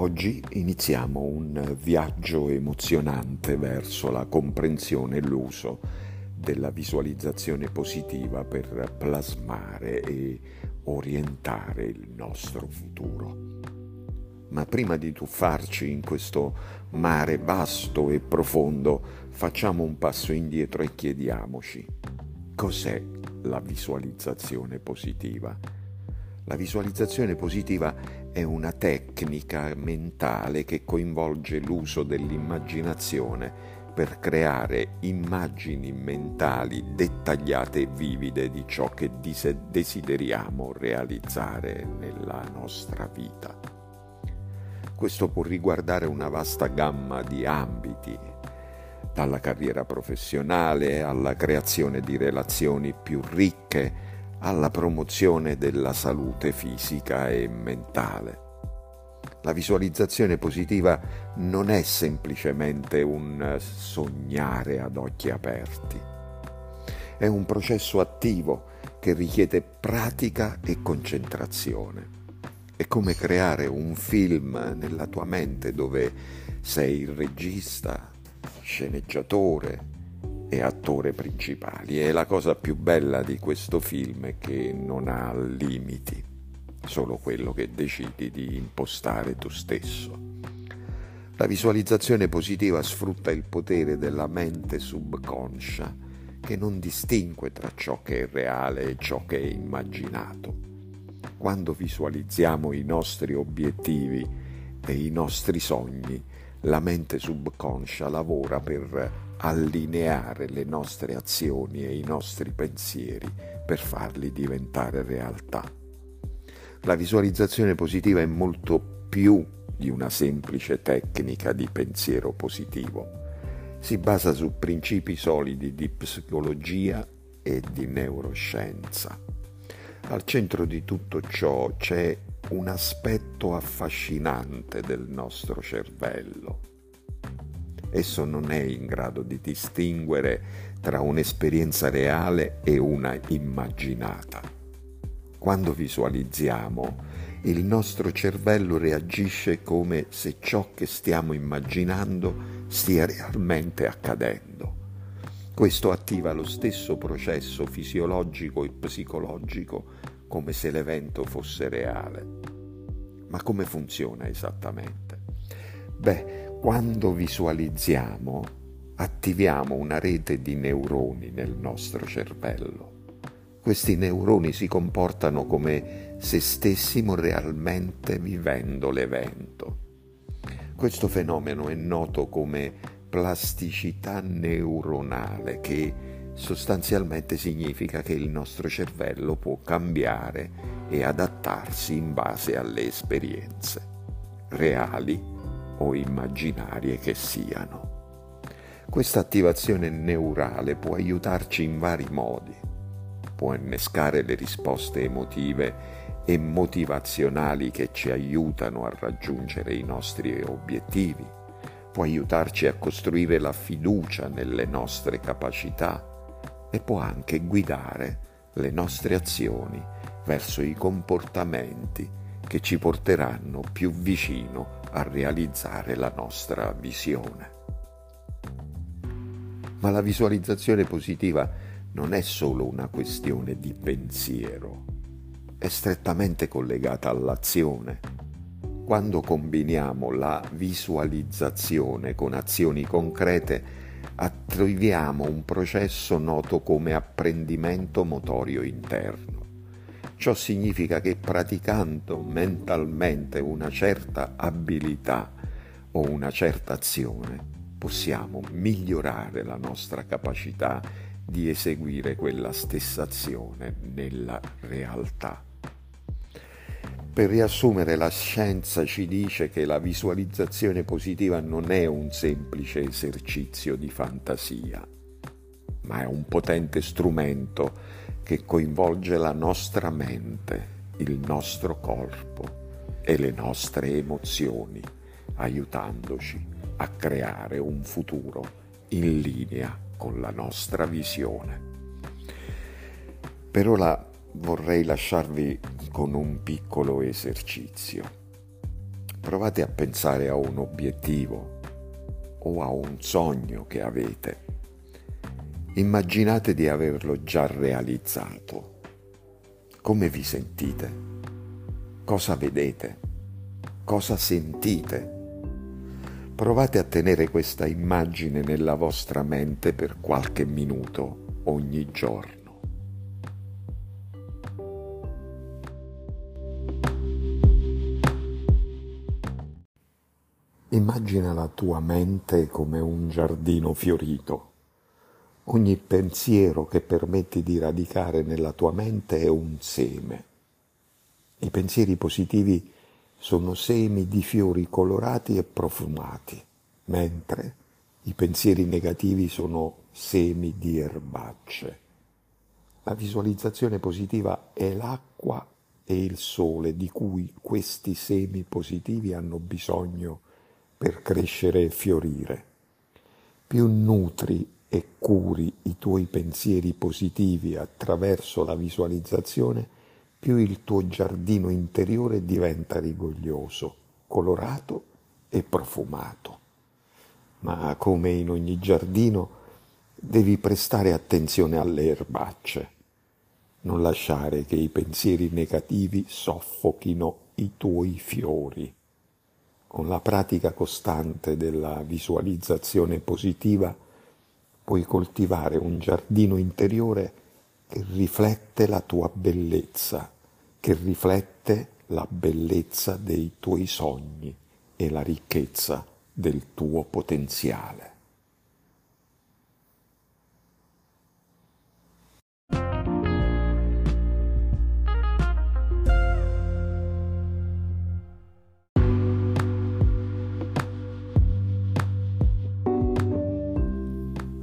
Oggi iniziamo un viaggio emozionante verso la comprensione e l'uso della visualizzazione positiva per plasmare e orientare il nostro futuro. Ma prima di tuffarci in questo mare vasto e profondo, facciamo un passo indietro e chiediamoci cos'è la visualizzazione positiva. La visualizzazione positiva è una tecnica mentale che coinvolge l'uso dell'immaginazione per creare immagini mentali dettagliate e vivide di ciò che desideriamo realizzare nella nostra vita. Questo può riguardare una vasta gamma di ambiti, dalla carriera professionale alla creazione di relazioni più ricche, alla promozione della salute fisica e mentale. La visualizzazione positiva non è semplicemente un sognare ad occhi aperti, è un processo attivo che richiede pratica e concentrazione. È come creare un film nella tua mente dove sei il regista, sceneggiatore, e attore principali e la cosa più bella di questo film è che non ha limiti, solo quello che decidi di impostare tu stesso. La visualizzazione positiva sfrutta il potere della mente subconscia che non distingue tra ciò che è reale e ciò che è immaginato. Quando visualizziamo i nostri obiettivi e i nostri sogni, la mente subconscia lavora per allineare le nostre azioni e i nostri pensieri per farli diventare realtà. La visualizzazione positiva è molto più di una semplice tecnica di pensiero positivo. Si basa su principi solidi di psicologia e di neuroscienza. Al centro di tutto ciò c'è un aspetto affascinante del nostro cervello esso non è in grado di distinguere tra un'esperienza reale e una immaginata. Quando visualizziamo, il nostro cervello reagisce come se ciò che stiamo immaginando stia realmente accadendo. Questo attiva lo stesso processo fisiologico e psicologico come se l'evento fosse reale. Ma come funziona esattamente? Beh, quando visualizziamo, attiviamo una rete di neuroni nel nostro cervello. Questi neuroni si comportano come se stessimo realmente vivendo l'evento. Questo fenomeno è noto come plasticità neuronale, che sostanzialmente significa che il nostro cervello può cambiare e adattarsi in base alle esperienze reali o immaginarie che siano. Questa attivazione neurale può aiutarci in vari modi. Può innescare le risposte emotive e motivazionali che ci aiutano a raggiungere i nostri obiettivi. Può aiutarci a costruire la fiducia nelle nostre capacità e può anche guidare le nostre azioni verso i comportamenti che ci porteranno più vicino a realizzare la nostra visione. Ma la visualizzazione positiva non è solo una questione di pensiero, è strettamente collegata all'azione. Quando combiniamo la visualizzazione con azioni concrete, attiviamo un processo noto come apprendimento motorio interno. Ciò significa che praticando mentalmente una certa abilità o una certa azione possiamo migliorare la nostra capacità di eseguire quella stessa azione nella realtà. Per riassumere, la scienza ci dice che la visualizzazione positiva non è un semplice esercizio di fantasia, ma è un potente strumento che coinvolge la nostra mente, il nostro corpo e le nostre emozioni, aiutandoci a creare un futuro in linea con la nostra visione. Per ora vorrei lasciarvi con un piccolo esercizio. Provate a pensare a un obiettivo o a un sogno che avete. Immaginate di averlo già realizzato. Come vi sentite? Cosa vedete? Cosa sentite? Provate a tenere questa immagine nella vostra mente per qualche minuto ogni giorno. Immagina la tua mente come un giardino fiorito. Ogni pensiero che permetti di radicare nella tua mente è un seme. I pensieri positivi sono semi di fiori colorati e profumati, mentre i pensieri negativi sono semi di erbacce. La visualizzazione positiva è l'acqua e il sole di cui questi semi positivi hanno bisogno per crescere e fiorire. Più nutri e curi i tuoi pensieri positivi attraverso la visualizzazione, più il tuo giardino interiore diventa rigoglioso, colorato e profumato. Ma come in ogni giardino, devi prestare attenzione alle erbacce, non lasciare che i pensieri negativi soffochino i tuoi fiori con la pratica costante della visualizzazione positiva puoi coltivare un giardino interiore che riflette la tua bellezza, che riflette la bellezza dei tuoi sogni e la ricchezza del tuo potenziale.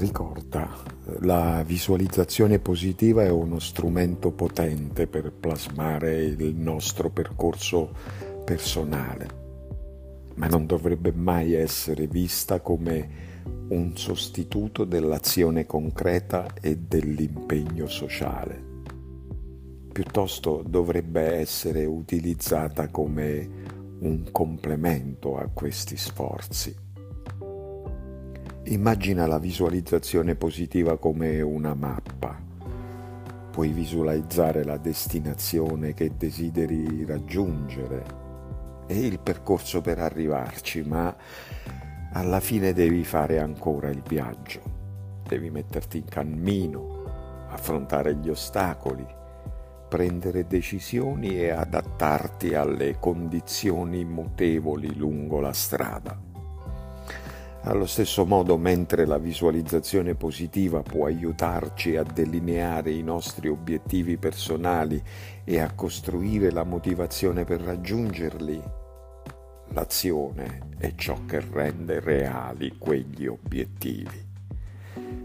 Ricorda, la visualizzazione positiva è uno strumento potente per plasmare il nostro percorso personale, ma non dovrebbe mai essere vista come un sostituto dell'azione concreta e dell'impegno sociale. Piuttosto dovrebbe essere utilizzata come un complemento a questi sforzi. Immagina la visualizzazione positiva come una mappa. Puoi visualizzare la destinazione che desideri raggiungere e il percorso per arrivarci, ma alla fine devi fare ancora il viaggio. Devi metterti in cammino, affrontare gli ostacoli, prendere decisioni e adattarti alle condizioni mutevoli lungo la strada. Allo stesso modo, mentre la visualizzazione positiva può aiutarci a delineare i nostri obiettivi personali e a costruire la motivazione per raggiungerli, l'azione è ciò che rende reali quegli obiettivi.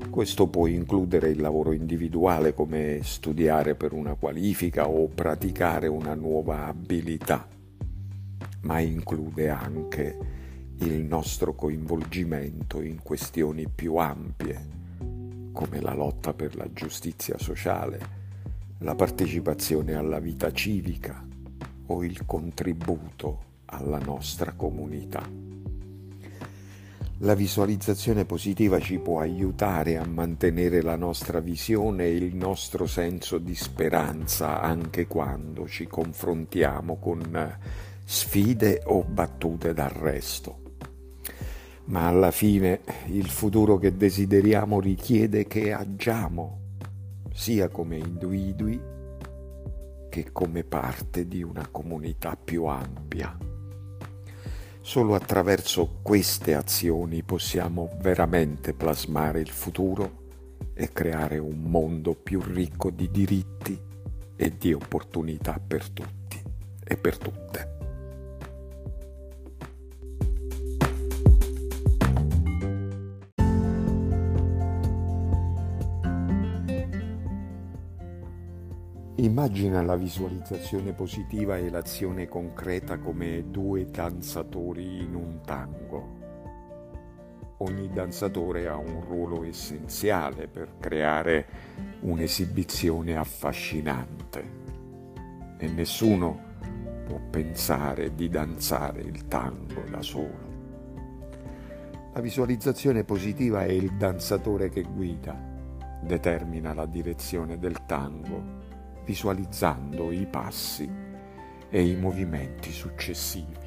Questo può includere il lavoro individuale come studiare per una qualifica o praticare una nuova abilità, ma include anche il nostro coinvolgimento in questioni più ampie, come la lotta per la giustizia sociale, la partecipazione alla vita civica o il contributo alla nostra comunità. La visualizzazione positiva ci può aiutare a mantenere la nostra visione e il nostro senso di speranza anche quando ci confrontiamo con sfide o battute d'arresto ma alla fine il futuro che desideriamo richiede che agiamo, sia come individui che come parte di una comunità più ampia. Solo attraverso queste azioni possiamo veramente plasmare il futuro e creare un mondo più ricco di diritti e di opportunità per tutti e per tutte. Immagina la visualizzazione positiva e l'azione concreta come due danzatori in un tango. Ogni danzatore ha un ruolo essenziale per creare un'esibizione affascinante e nessuno può pensare di danzare il tango da solo. La visualizzazione positiva è il danzatore che guida, determina la direzione del tango, visualizzando i passi e i movimenti successivi.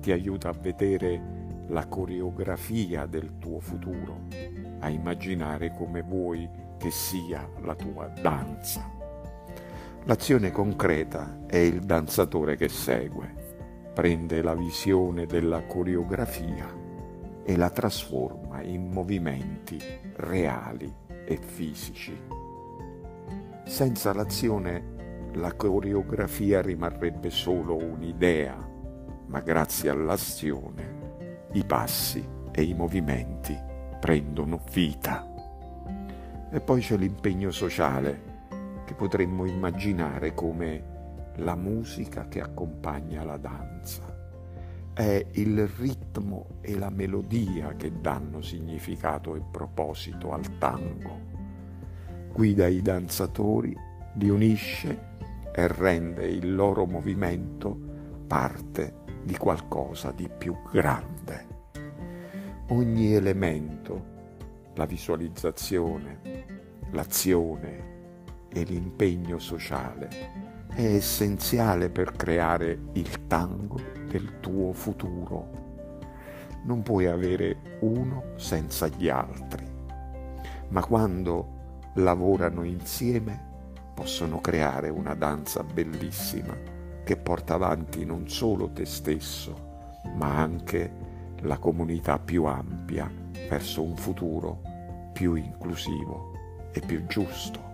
Ti aiuta a vedere la coreografia del tuo futuro, a immaginare come vuoi che sia la tua danza. L'azione concreta è il danzatore che segue, prende la visione della coreografia e la trasforma in movimenti reali e fisici. Senza l'azione la coreografia rimarrebbe solo un'idea, ma grazie all'azione i passi e i movimenti prendono vita. E poi c'è l'impegno sociale che potremmo immaginare come la musica che accompagna la danza. È il ritmo e la melodia che danno significato e proposito al tango. Guida i danzatori, li unisce e rende il loro movimento parte di qualcosa di più grande. Ogni elemento, la visualizzazione, l'azione e l'impegno sociale è essenziale per creare il tango del tuo futuro. Non puoi avere uno senza gli altri, ma quando lavorano insieme possono creare una danza bellissima che porta avanti non solo te stesso, ma anche la comunità più ampia verso un futuro più inclusivo e più giusto.